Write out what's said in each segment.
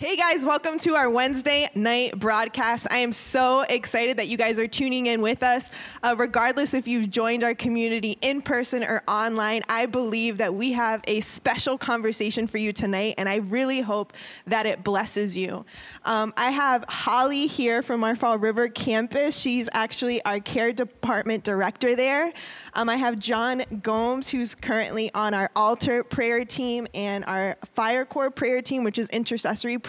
Hey guys, welcome to our Wednesday night broadcast. I am so excited that you guys are tuning in with us. Uh, regardless if you've joined our community in person or online, I believe that we have a special conversation for you tonight, and I really hope that it blesses you. Um, I have Holly here from our Fall River campus. She's actually our care department director there. Um, I have John Gomes, who's currently on our altar prayer team and our fire corps prayer team, which is intercessory prayer,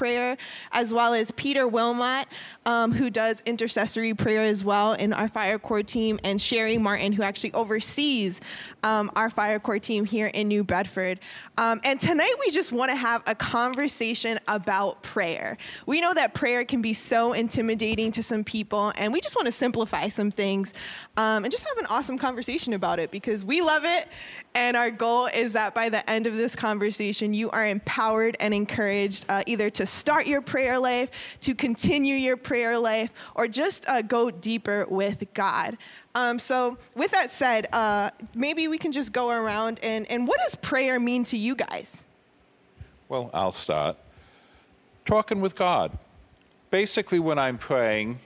as well as Peter Wilmot, um, who does intercessory prayer as well in our fire corps team, and Sherry Martin, who actually oversees um, our fire corps team here in New Bedford. Um, and tonight we just want to have a conversation about prayer. We know that prayer can be so intimidating to some people, and we just want to simplify some things um, and just have an awesome conversation about it because we love it. And our goal is that by the end of this conversation, you are empowered and encouraged uh, either to start your prayer life, to continue your prayer life, or just uh, go deeper with God. Um, so, with that said, uh, maybe we can just go around and, and what does prayer mean to you guys? Well, I'll start. Talking with God. Basically, when I'm praying,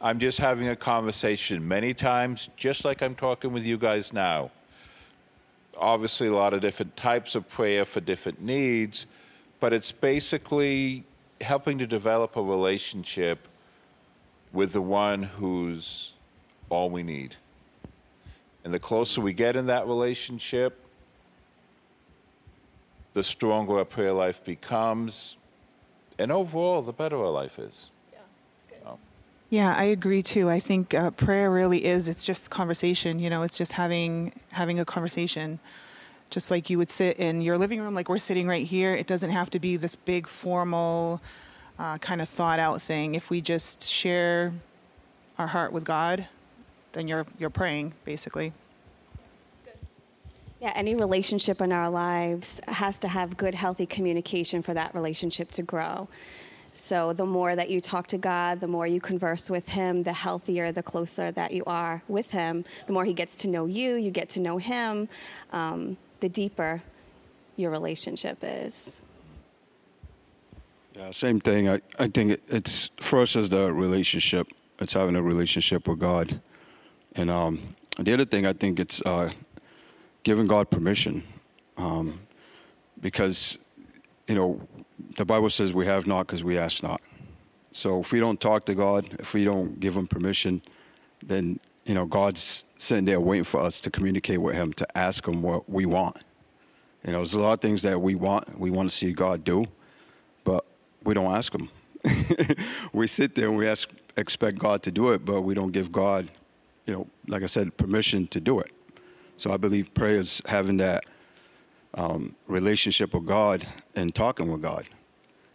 I'm just having a conversation many times, just like I'm talking with you guys now. Obviously, a lot of different types of prayer for different needs, but it's basically helping to develop a relationship with the one who's all we need. And the closer we get in that relationship, the stronger our prayer life becomes, and overall, the better our life is. Yeah, I agree too. I think uh, prayer really is. It's just conversation. You know, it's just having having a conversation, just like you would sit in your living room, like we're sitting right here. It doesn't have to be this big formal, uh, kind of thought out thing. If we just share our heart with God, then you're you're praying basically. Yeah, any relationship in our lives has to have good, healthy communication for that relationship to grow. So the more that you talk to God, the more you converse with Him, the healthier, the closer that you are with Him. The more He gets to know you, you get to know Him, um, the deeper your relationship is. Yeah, same thing. I, I think it's first as the relationship. It's having a relationship with God, and um, the other thing I think it's uh, giving God permission, um, because you know the Bible says we have not because we ask not. So if we don't talk to God, if we don't give Him permission, then you know God's sitting there waiting for us to communicate with Him to ask Him what we want. You know, there's a lot of things that we want, we want to see God do, but we don't ask Him. we sit there and we ask, expect God to do it, but we don't give God, you know, like I said, permission to do it. So I believe prayer is having that um, relationship with God and talking with God.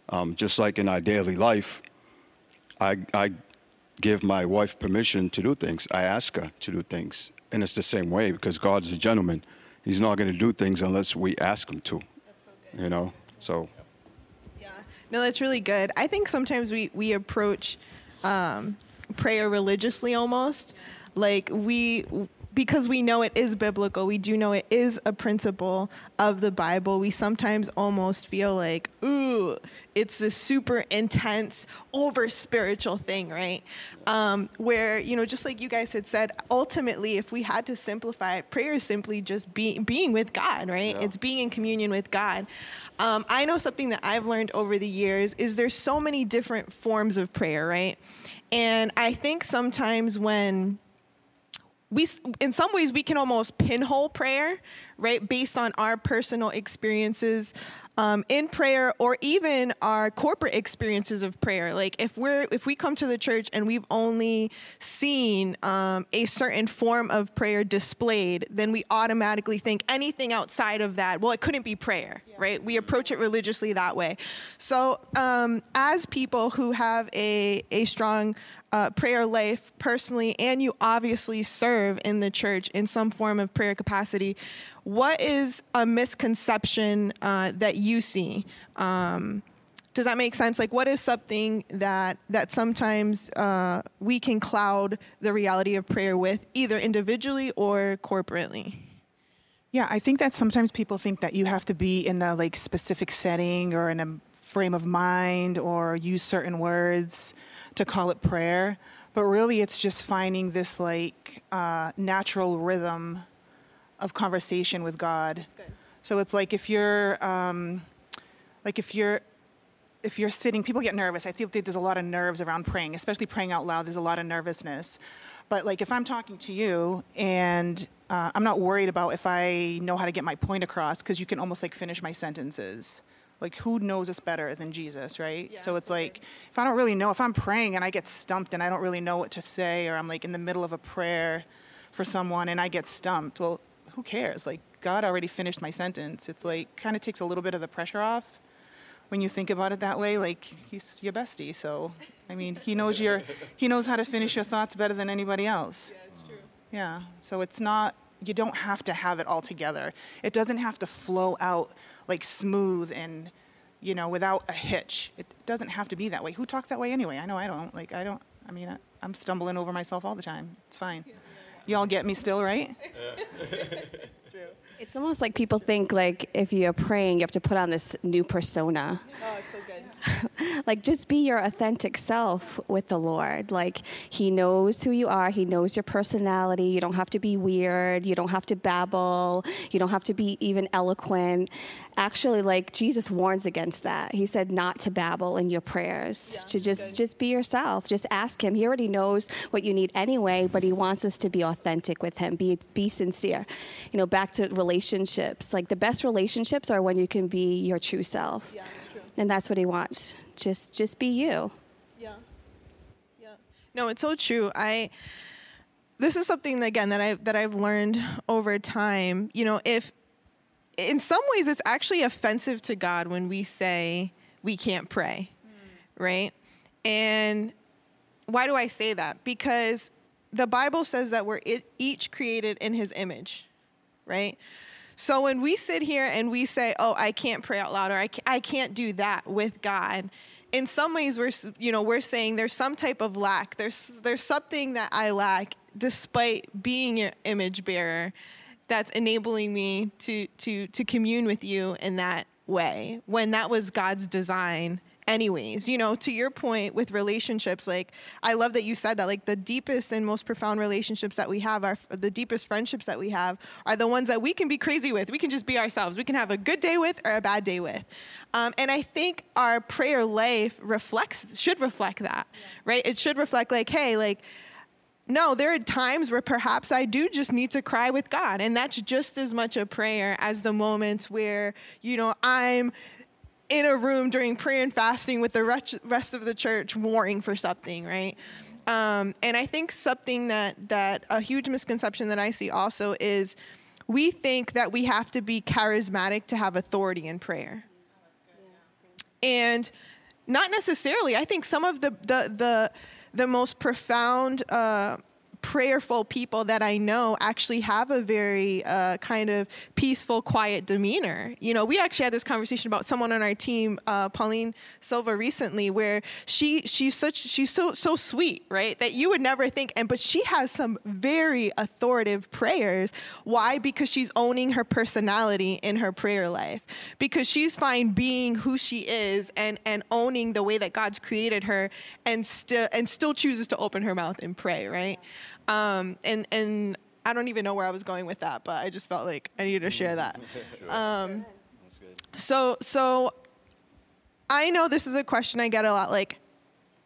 Um, just like in our daily life, I, I give my wife permission to do things. I ask her to do things. And it's the same way because God's a gentleman. He's not going to do things unless we ask him to. That's so good. You know? So. Yeah. No, that's really good. I think sometimes we, we approach um, prayer religiously almost. Like we because we know it is biblical, we do know it is a principle of the Bible, we sometimes almost feel like, ooh, it's this super intense, over spiritual thing, right? Um, where, you know, just like you guys had said, ultimately, if we had to simplify it, prayer is simply just be, being with God, right? Yeah. It's being in communion with God. Um, I know something that I've learned over the years is there's so many different forms of prayer, right? And I think sometimes when we in some ways we can almost pinhole prayer right based on our personal experiences um, in prayer or even our corporate experiences of prayer. Like if we're if we come to the church and we've only seen um, a certain form of prayer displayed then we automatically think anything outside of that well it couldn't be prayer yeah. right? We approach it religiously that way. So um, as people who have a, a strong uh, prayer life personally, and you obviously serve in the church in some form of prayer capacity. What is a misconception uh, that you see? Um, does that make sense? Like, what is something that that sometimes uh, we can cloud the reality of prayer with, either individually or corporately? Yeah, I think that sometimes people think that you have to be in a like specific setting or in a frame of mind or use certain words to call it prayer. But really, it's just finding this like uh, natural rhythm of conversation with God. So it's like if you're, um, like if you're, if you're sitting, people get nervous. I feel like there's a lot of nerves around praying, especially praying out loud. There's a lot of nervousness. But like if I'm talking to you and uh, I'm not worried about if I know how to get my point across because you can almost like finish my sentences. Like who knows us better than Jesus, right? Yeah, so it's absolutely. like if I don't really know, if I'm praying and I get stumped and I don't really know what to say, or I'm like in the middle of a prayer for someone and I get stumped, well, who cares? Like God already finished my sentence. It's like kind of takes a little bit of the pressure off when you think about it that way. Like he's your bestie, so I mean, he knows your he knows how to finish your thoughts better than anybody else. Yeah, it's true. Yeah. So it's not, you don't have to have it all together. It doesn't have to flow out like smooth and, you know, without a hitch. It doesn't have to be that way. Who talks that way anyway? I know I don't. Like, I don't, I mean, I, I'm stumbling over myself all the time. It's fine. Y'all get me still, right? It's almost like people think like if you're praying, you have to put on this new persona. Oh, it's so good. like just be your authentic self with the Lord. Like he knows who you are, he knows your personality. You don't have to be weird, you don't have to babble, you don't have to be even eloquent. Actually, like Jesus warns against that. He said not to babble in your prayers. Yeah, to just good. just be yourself. Just ask him. He already knows what you need anyway, but he wants us to be authentic with him. Be be sincere. You know, back to relationships. Like the best relationships are when you can be your true self. Yeah, true. And that's what he wants. Just just be you. Yeah. Yeah. No, it's so true. I this is something again that I that I've learned over time. You know, if in some ways it's actually offensive to God when we say we can't pray. Right? And why do I say that? Because the Bible says that we're each created in his image, right? So when we sit here and we say, "Oh, I can't pray out loud," or "I can't, do that with God," in some ways we're you know we're saying there's some type of lack. There's there's something that I lack, despite being your image bearer, that's enabling me to to to commune with you in that way when that was God's design anyways. You know to your point with relationships like i love that you said that like the deepest and most profound relationships that we have are the deepest friendships that we have are the ones that we can be crazy with. We can just be ourselves. We can have a good day with or a bad day with. Um, and i think our prayer life reflects should reflect that right? It should reflect like hey like no, there are times where perhaps I do just need to cry with God. And that's just as much a prayer as the moments where, you know, I'm in a room during prayer and fasting with the rest of the church warring for something, right? Um, and I think something that, that a huge misconception that I see also is we think that we have to be charismatic to have authority in prayer and not necessarily. I think some of the the the, the most profound. Uh, prayerful people that I know actually have a very uh, kind of peaceful, quiet demeanor. You know, we actually had this conversation about someone on our team, uh, Pauline Silva, recently, where she she's such she's so so sweet, right? That you would never think, and but she has some very authoritative prayers. Why? Because she's owning her personality in her prayer life. Because she's fine being who she is and and owning the way that God's created her, and still and still chooses to open her mouth and pray, right? Um, and and I don't even know where I was going with that, but I just felt like I needed to share that. Um, so so I know this is a question I get a lot, like,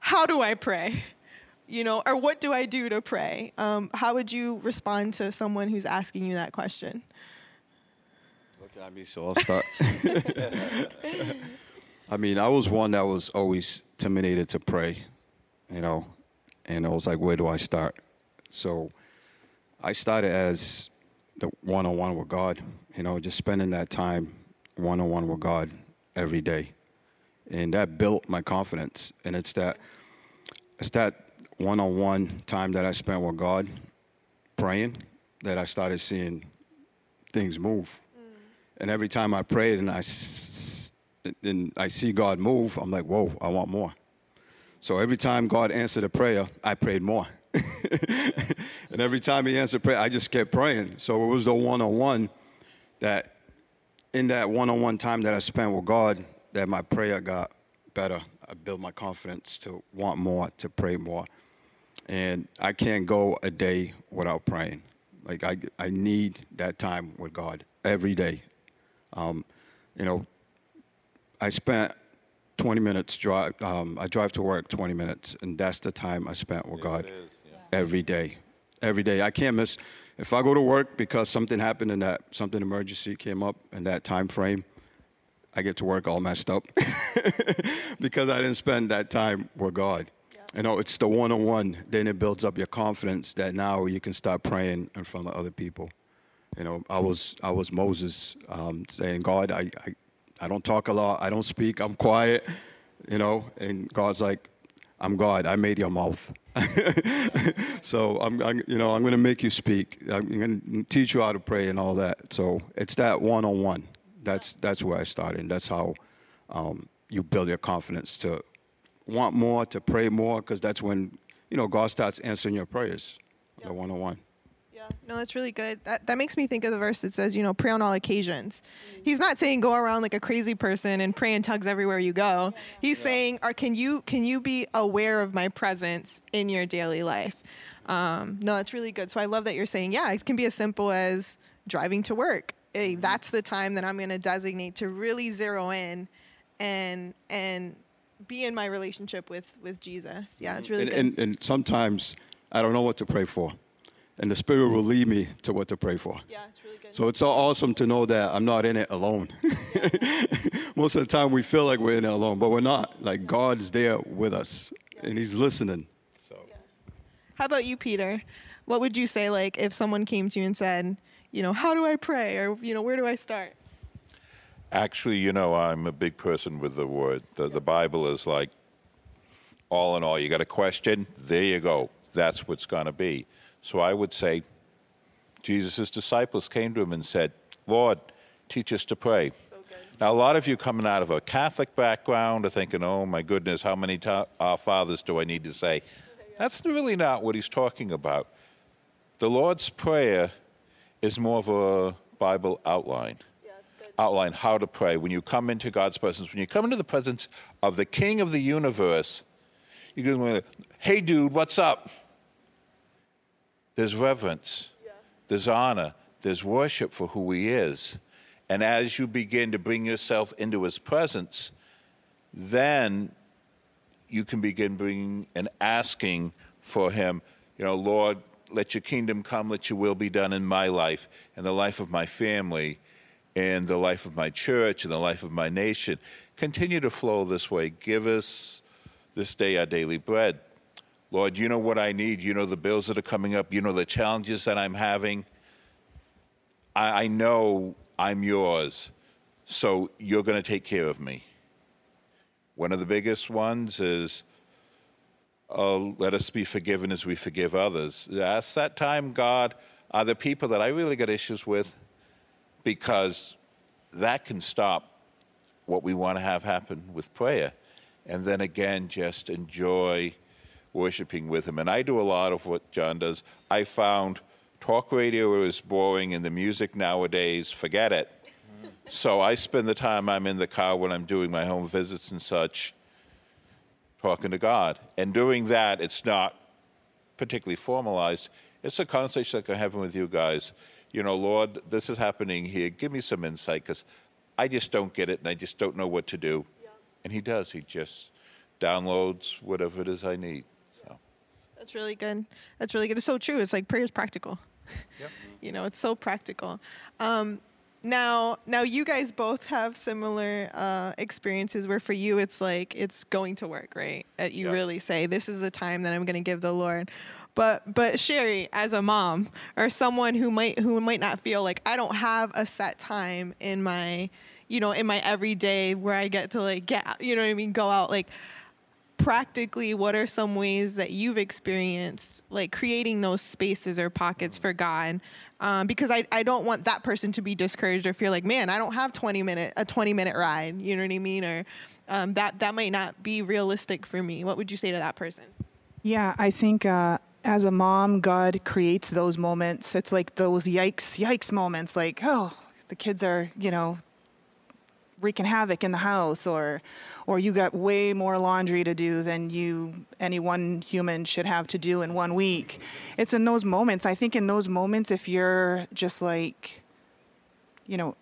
how do I pray? You know, or what do I do to pray? Um, how would you respond to someone who's asking you that question? Looking at me, so I'll start. I mean, I was one that was always intimidated to pray, you know, and I was like, where do I start? So I started as the one on one with God, you know, just spending that time one on one with God every day. And that built my confidence. And it's that it's that one on one time that I spent with God praying that I started seeing things move. Mm. And every time I prayed and I, and I see God move, I'm like, whoa, I want more. So every time God answered a prayer, I prayed more. and every time He answered prayer, I just kept praying. So it was the one on one that, in that one on one time that I spent with God, that my prayer got better. I build my confidence to want more, to pray more. And I can't go a day without praying. Like I, I need that time with God every day. Um, you know, I spent 20 minutes drive. Um, I drive to work 20 minutes, and that's the time I spent with God every day. Every day, I can't miss. If I go to work because something happened and that something emergency came up in that time frame, I get to work all messed up because I didn't spend that time with God. You know, it's the one on one. Then it builds up your confidence that now you can start praying in front of other people. You know, I was I was Moses um, saying, God, I, I I don't talk a lot. I don't speak. I'm quiet. You know, and God's like, I'm God. I made your mouth. so I'm, I'm, you know, I'm going to make you speak. I'm going to teach you how to pray and all that. So it's that one-on-one. That's that's where I started. And that's how um, you build your confidence to want more, to pray more, because that's when you know God starts answering your prayers. The one-on-one. Yeah, no, that's really good. That that makes me think of the verse that says, you know, pray on all occasions. He's not saying go around like a crazy person and pray in tugs everywhere you go. He's saying, or can you can you be aware of my presence in your daily life? Um, no, that's really good. So I love that you're saying, yeah, it can be as simple as driving to work. Hey, that's the time that I'm going to designate to really zero in and and be in my relationship with with Jesus. Yeah, it's mm-hmm. really and, good. and, and sometimes I don't know what to pray for. And the Spirit will lead me to what to pray for. yeah, it's really good. So it's so awesome to know that I'm not in it alone. Most of the time we feel like we're in it alone, but we're not. Like God's there with us and He's listening. So How about you, Peter? What would you say, like, if someone came to you and said, you know, how do I pray, or you know, where do I start? Actually, you know, I'm a big person with the word. The, the Bible is like all in all. You got a question? There you go. That's what's going to be. So I would say Jesus' disciples came to him and said, Lord, teach us to pray. So. Now, a lot of you coming out of a Catholic background are thinking, oh my goodness, how many ta- Our Fathers do I need to say? That's really not what he's talking about. The Lord's Prayer is more of a Bible outline. Yeah, good. Outline how to pray. When you come into God's presence, when you come into the presence of the King of the universe, you go, hey, dude, what's up? There's reverence, there's honor, there's worship for who he is. And as you begin to bring yourself into his presence, then you can begin bringing and asking for him, you know, Lord, let your kingdom come, let your will be done in my life, in the life of my family, in the life of my church, in the life of my nation. Continue to flow this way. Give us this day our daily bread. Lord, you know what I need. You know the bills that are coming up. You know the challenges that I'm having. I, I know I'm yours, so you're going to take care of me. One of the biggest ones is, oh, let us be forgiven as we forgive others. Ask that time, God, are there people that I really got issues with? Because that can stop what we want to have happen with prayer. And then again, just enjoy worshiping with Him. And I do a lot of what John does. I found talk radio is boring and the music nowadays, forget it. So I spend the time I'm in the car when I'm doing my home visits and such, talking to God. And doing that, it's not particularly formalized. It's a conversation like I'm having with you guys. You know, Lord, this is happening here. Give me some insight because I just don't get it and I just don't know what to do. And He does. He just downloads whatever it is I need. That's really good. That's really good. It's so true. It's like prayer is practical. Yep. you know, it's so practical. Um, now, now you guys both have similar uh, experiences where for you it's like it's going to work, right? That you Yeah. really say this is the time that I'm going to give the Lord. But but Sherry, as a mom or someone who might who might not feel like I don't have a set time in my you know in my everyday where I get to like get you know what I mean, go out like practically what are some ways that you've experienced like creating those spaces or pockets for god um, because I, I don't want that person to be discouraged or feel like man i don't have 20 minute a 20 minute ride you know what i mean or um, that that might not be realistic for me what would you say to that person Yeah, I think uh, as a mom, God creates those moments. It's like those yikes, yikes moments. Like, oh, the kids are, you know, wreaking havoc in the house or or you got way more laundry to do than you any one human should have to do in one week. It's in those moments i think in those moments if you're just like you know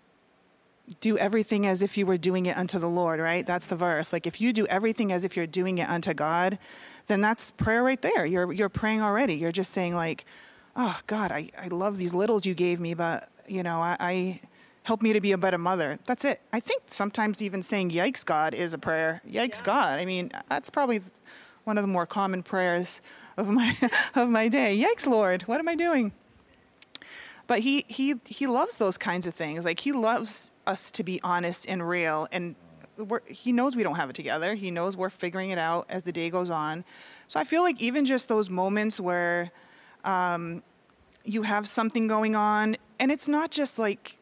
do everything as if you were doing it unto the lord right? That's the verse. Like if you do everything as if you're doing it unto god then that's prayer right there. You're you're praying already. You're just saying like oh god i, I love these littles you gave me but you know i, I help me to be a better mother. That's it. I think sometimes even saying yikes God is a prayer. Yikes yeah. God. I mean, that's probably one of the more common prayers of my of my day. Yikes Lord, what am I doing? But he he he loves those kinds of things. Like he loves us to be honest and real and he knows we don't have it together. He knows we're figuring it out as the day goes on. So I feel like even just those moments where um, you have something going on, and it's not just like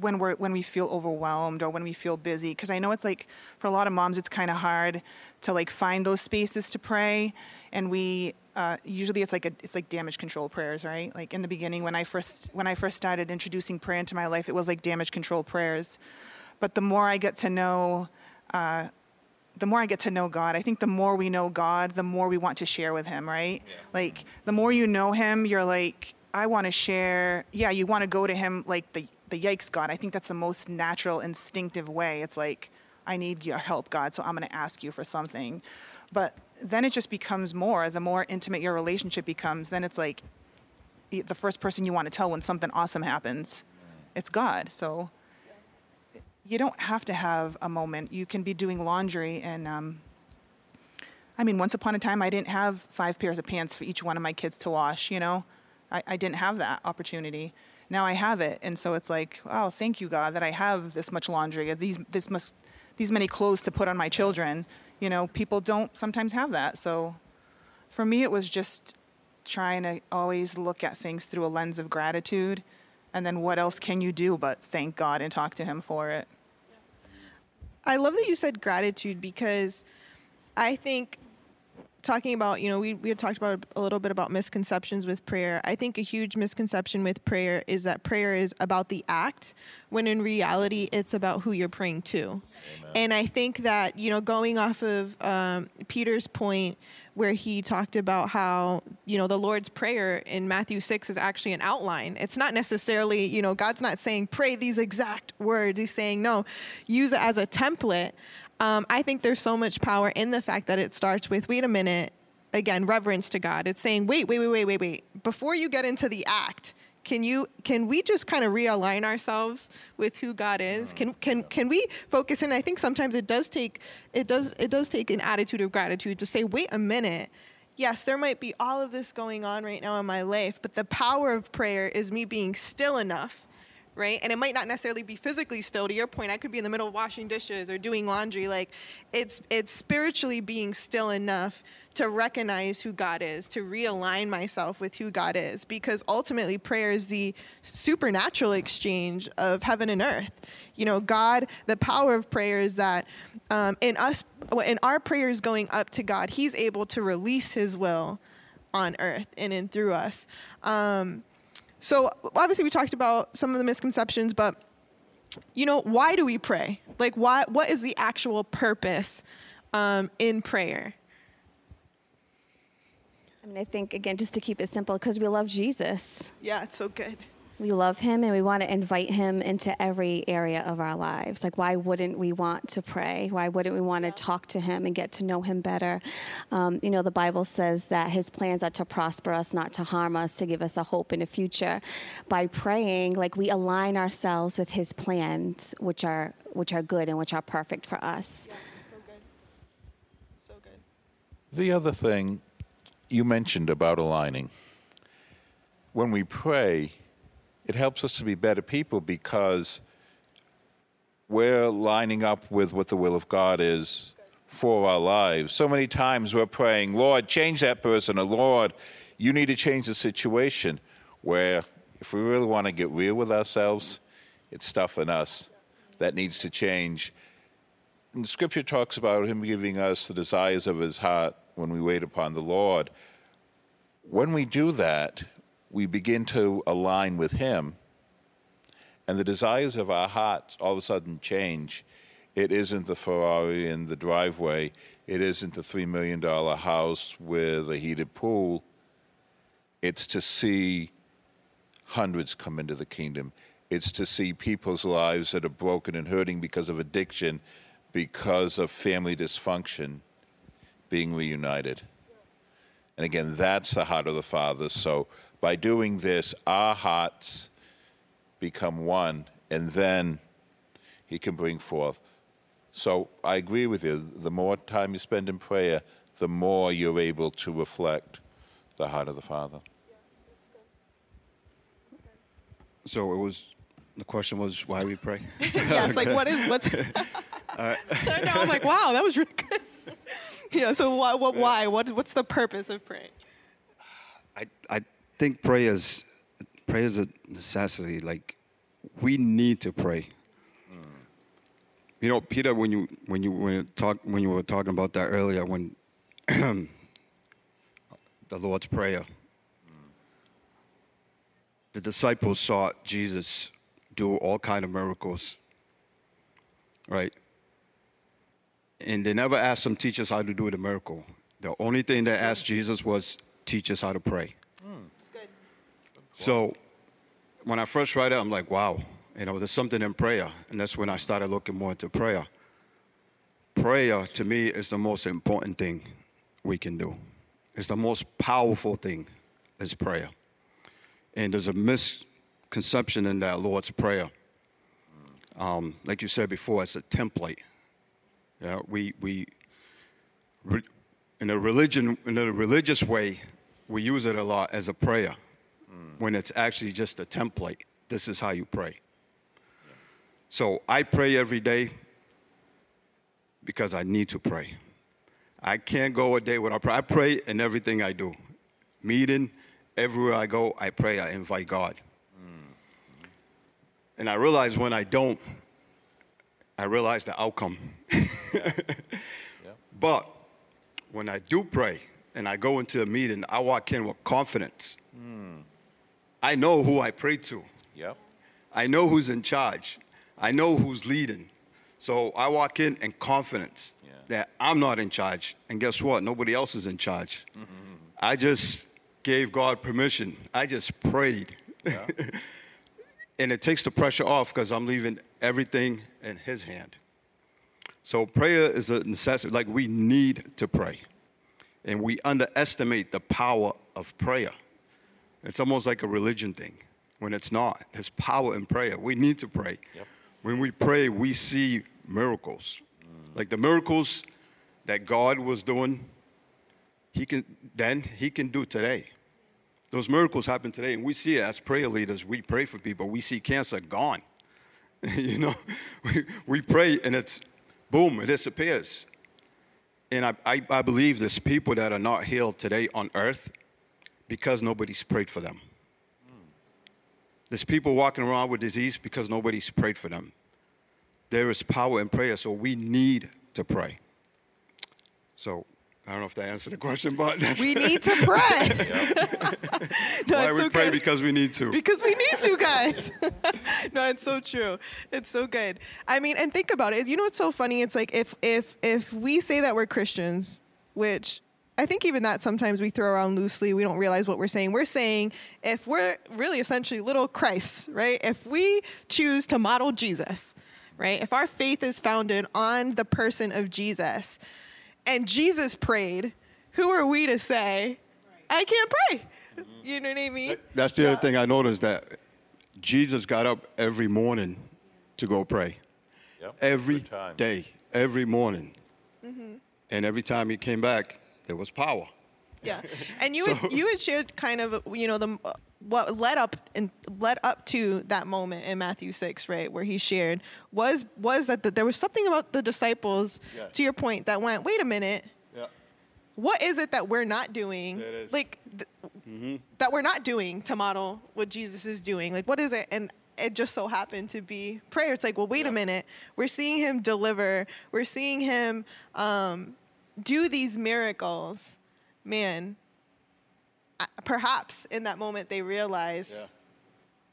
when we're when we feel overwhelmed or when we feel busy because i know it's like for a lot of moms it's kind of hard to like find those spaces to pray and we uh, usually it's like a, it's like damage control prayers right like in the beginning when i first when i first started introducing prayer into my life it was like damage control prayers but the more i get to know uh, the more I get to know God, I think the more we know God, the more we want to share with Him, right? Yeah. Like, the more you know Him, you're like, I want to share. Yeah, you want to go to Him like the the yikes God. I think that's the most natural, instinctive way. It's like, I need your help, God, so I'm going to ask you for something. But then it just becomes more. The more intimate your relationship becomes, then it's like the first person you want to tell when something awesome happens, it's God. So you don't have to have a moment. You can be doing laundry and. Um, I mean, once upon a time, I didn't have five pairs of pants for each one of my kids to wash, you know? I, I didn't have that opportunity now I have it, and so it's like, oh, thank you, God, that I have this much laundry, uh, these this must these many clothes to put on my children. You know, people don't sometimes have that. So, for me, it was just trying to always look at things through a lens of gratitude, and then what else can you do but thank God and talk to Him for it. I love that you said gratitude because I think talking about, you know, we, we had talked about a little bit about misconceptions with prayer. I think a huge misconception with prayer is that prayer is about the act, when in reality, it's about who you're praying to. Amen. And I think that, you know, going off of um, Peter's point, where he talked about how, you know, the Lord's Prayer in Matthew 6 is actually an outline. It's not necessarily, you know, God's not saying pray these exact words. He's saying, no, use it as a template. Um, I think there's so much power in the fact that it starts with, wait a minute, again, reverence to God. It's saying, wait, wait, wait, wait, wait, wait. Before you get into the act, can you can we just kind of realign ourselves with who God is? Can can can we focus in? I think sometimes it does take it does it does take an attitude of gratitude to say, wait a minute. Yes, there might be all of this going on right now in my life, but the power of prayer is me being still enough right? And it might not necessarily be physically still. To your point, I could be in the middle of washing dishes or doing laundry. Like it's it's spiritually being still enough to recognize who God is, to realign myself with who God is, because ultimately prayer is the supernatural exchange of heaven and earth. You know, God, the power of prayer is that um, in us, in our prayers going up to God, He's able to release His will on earth and in through us. Um, so obviously we talked about some of the misconceptions, but you know, why do we pray? Like, why? What is the actual purpose um, in prayer? I mean, I think again, just to keep it simple, because we love Jesus. Yeah, it's so good we love him and we want to invite him into every area of our lives. Like, why wouldn't we want to pray? Why wouldn't we want to talk to him and get to know him better? Um, you know, the Bible says that his plans are to prosper us, not to harm us, to give us a hope in the future. By praying, like we align ourselves with his plans, which are which are good and which are perfect for us. Yeah, so good. So good. The other thing you mentioned about aligning. When we pray, it helps us to be better people because we're lining up with what the will of God is for our lives. So many times we're praying, Lord, change that person, or Lord, you need to change the situation. Where if we really want to get real with ourselves, it's stuff in us that needs to change. And scripture talks about Him giving us the desires of His heart when we wait upon the Lord. When we do that, we begin to align with Him, and the desires of our hearts all of a sudden change. It isn't the Ferrari in the driveway. It isn't the $3 million house with a heated pool. It's to see hundreds come into the kingdom. It's to see people's lives that are broken and hurting because of addiction, because of family dysfunction, being reunited. And again, that's the heart of the Father. So by doing this, our hearts become one, and then He can bring forth. So I agree with you. The more time you spend in prayer, the more you're able to reflect the heart of the Father. So it was. The question was why we pray. yes, like what is what's? I know. I'm like, wow, that was really good. yeah. So why? What? Why? What? What's the purpose of praying? I I think prayer is prayer is a necessity. Like we need to pray. You know, Peter, when you when you when you talk when you were talking about that earlier, when the Lord's prayer, the disciples saw Jesus do all kind of miracles, right? And they never asked him, teach us how to do the miracle. The only thing they asked Jesus was, teach us how to pray. Good. So when I first read it, I'm like, wow, you know, there's something in prayer. And that's when I started looking more into prayer. Prayer, to me, is the most important thing we can do. It's the most powerful thing is prayer. And there's a misconception in that Lord's Prayer. Um, like you said before, it's a template. Yeah, we, we in a religion, in a religious way, we use it a lot as a prayer when it's actually just a template. This is how you pray. So I pray every day because I need to pray. I can't go a day without prayer. I pray in everything I do. Meeting, everywhere I go, I pray, I invite God. And I realize when I don't, I realize the outcome. But when I do pray and I go into a meeting, I walk in with confidence. Hmm. I know who I pray to. Yep. I know who's in charge. I know who's leading. So I walk in in confidence Yeah. that I'm not in charge. And guess what? Nobody else is in charge. Mm-hmm. I just gave God permission. I just prayed. and it takes the pressure off because I'm leaving everything in His hand. So prayer is a necessity. Like we need to pray. And we underestimate the power of prayer. It's almost like a religion thing when it's not. There's power in prayer. We need to pray. Yep. When we pray, we see miracles. Like the miracles that God was doing, he can then he can do today. Those miracles happen today, and we see it as prayer leaders. We pray for people. We see cancer gone. you know, we, we pray and it's boom, it disappears. And I, I, I believe there's people that are not healed today on earth because nobody's prayed for them. There's people walking around with disease because nobody's prayed for them. There is power in prayer, so we need to pray. So I don't know if that answered the question, but that's We need to pray. no, why we pray because we need to. because we need to, guys. no, it's so true. It's so good. I mean, and think about it. You know what's so funny? It's like if if if we say that we're Christians, which I think even that sometimes we throw around loosely, we don't realize what we're saying. We're saying if we're really essentially little Christ, right? If we choose to model Jesus, right? If our faith is founded on the person of Jesus, and Jesus prayed, who are we to say, I can't pray? You know what I mean? That's the other thing I noticed that Jesus got up every morning to go pray. Yep. Every time. day, every morning. Mm-hmm. And every time he came back, there was power. Yeah, and you So- had, you had shared kind of you know the what led up and led up to that moment in Matthew six, right, where he shared was was that the, there was something about the disciples, Yeah. to your point, that went, wait a minute, Yeah. what is it that we're not doing, There it is. like th- that we're not doing to model what Jesus is doing, like what is it, and it just so happened to be prayer. It's like, well, wait a minute, we're seeing him deliver, we're seeing him um, do these miracles, man. Perhaps in that moment they realize Yeah.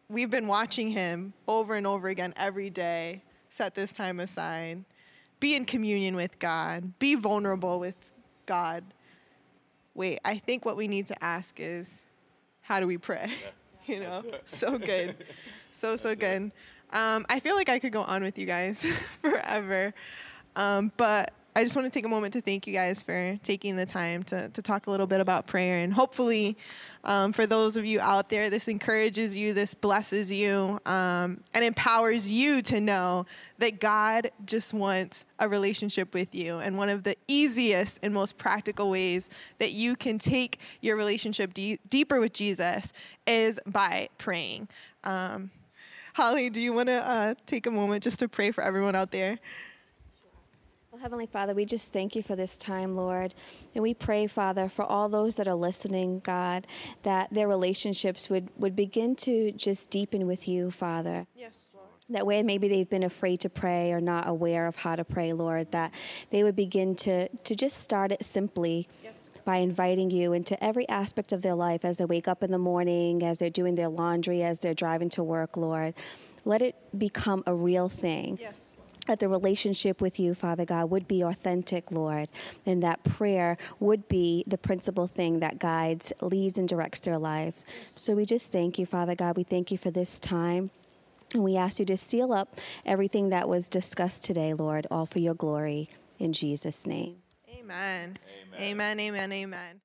we've been watching him over and over again every day. Set this time aside. be in communion with God, be vulnerable with God. Wait, I think what we need to ask is how do we pray? you know, so good. So, so good. Um, I feel like I could go on with you guys forever. Um, but I just want to take a moment to thank you guys for taking the time to, to talk a little bit about prayer. And hopefully, um, for those of you out there, this encourages you, this blesses you, um, and empowers you to know that God just wants a relationship with you. And one of the easiest and most practical ways that you can take your relationship de- deeper with Jesus is by praying. Um, Holly, do you want to uh, take a moment just to pray for everyone out there? Heavenly Father, we just thank you for this time, Lord. And we pray, Father, for all those that are listening, God, that their relationships would, would begin to just deepen with you, Father. Yes, Lord. That way, maybe they've been afraid to pray or not aware of how to pray, Lord, that they would begin to, to just start it simply Yes. by inviting you into every aspect of their life as they wake up in the morning, as they're doing their laundry, as they're driving to work, Lord. Let it become a real thing Yes. That the relationship with you, Father God, would be authentic, Lord, and that prayer would be the principal thing that guides, leads, and directs their life. So we just thank you, Father God. We thank you for this time. And we ask you to seal up everything that was discussed today, Lord, all for your glory. In Jesus' name. Amen. Amen. Amen. Amen. Amen.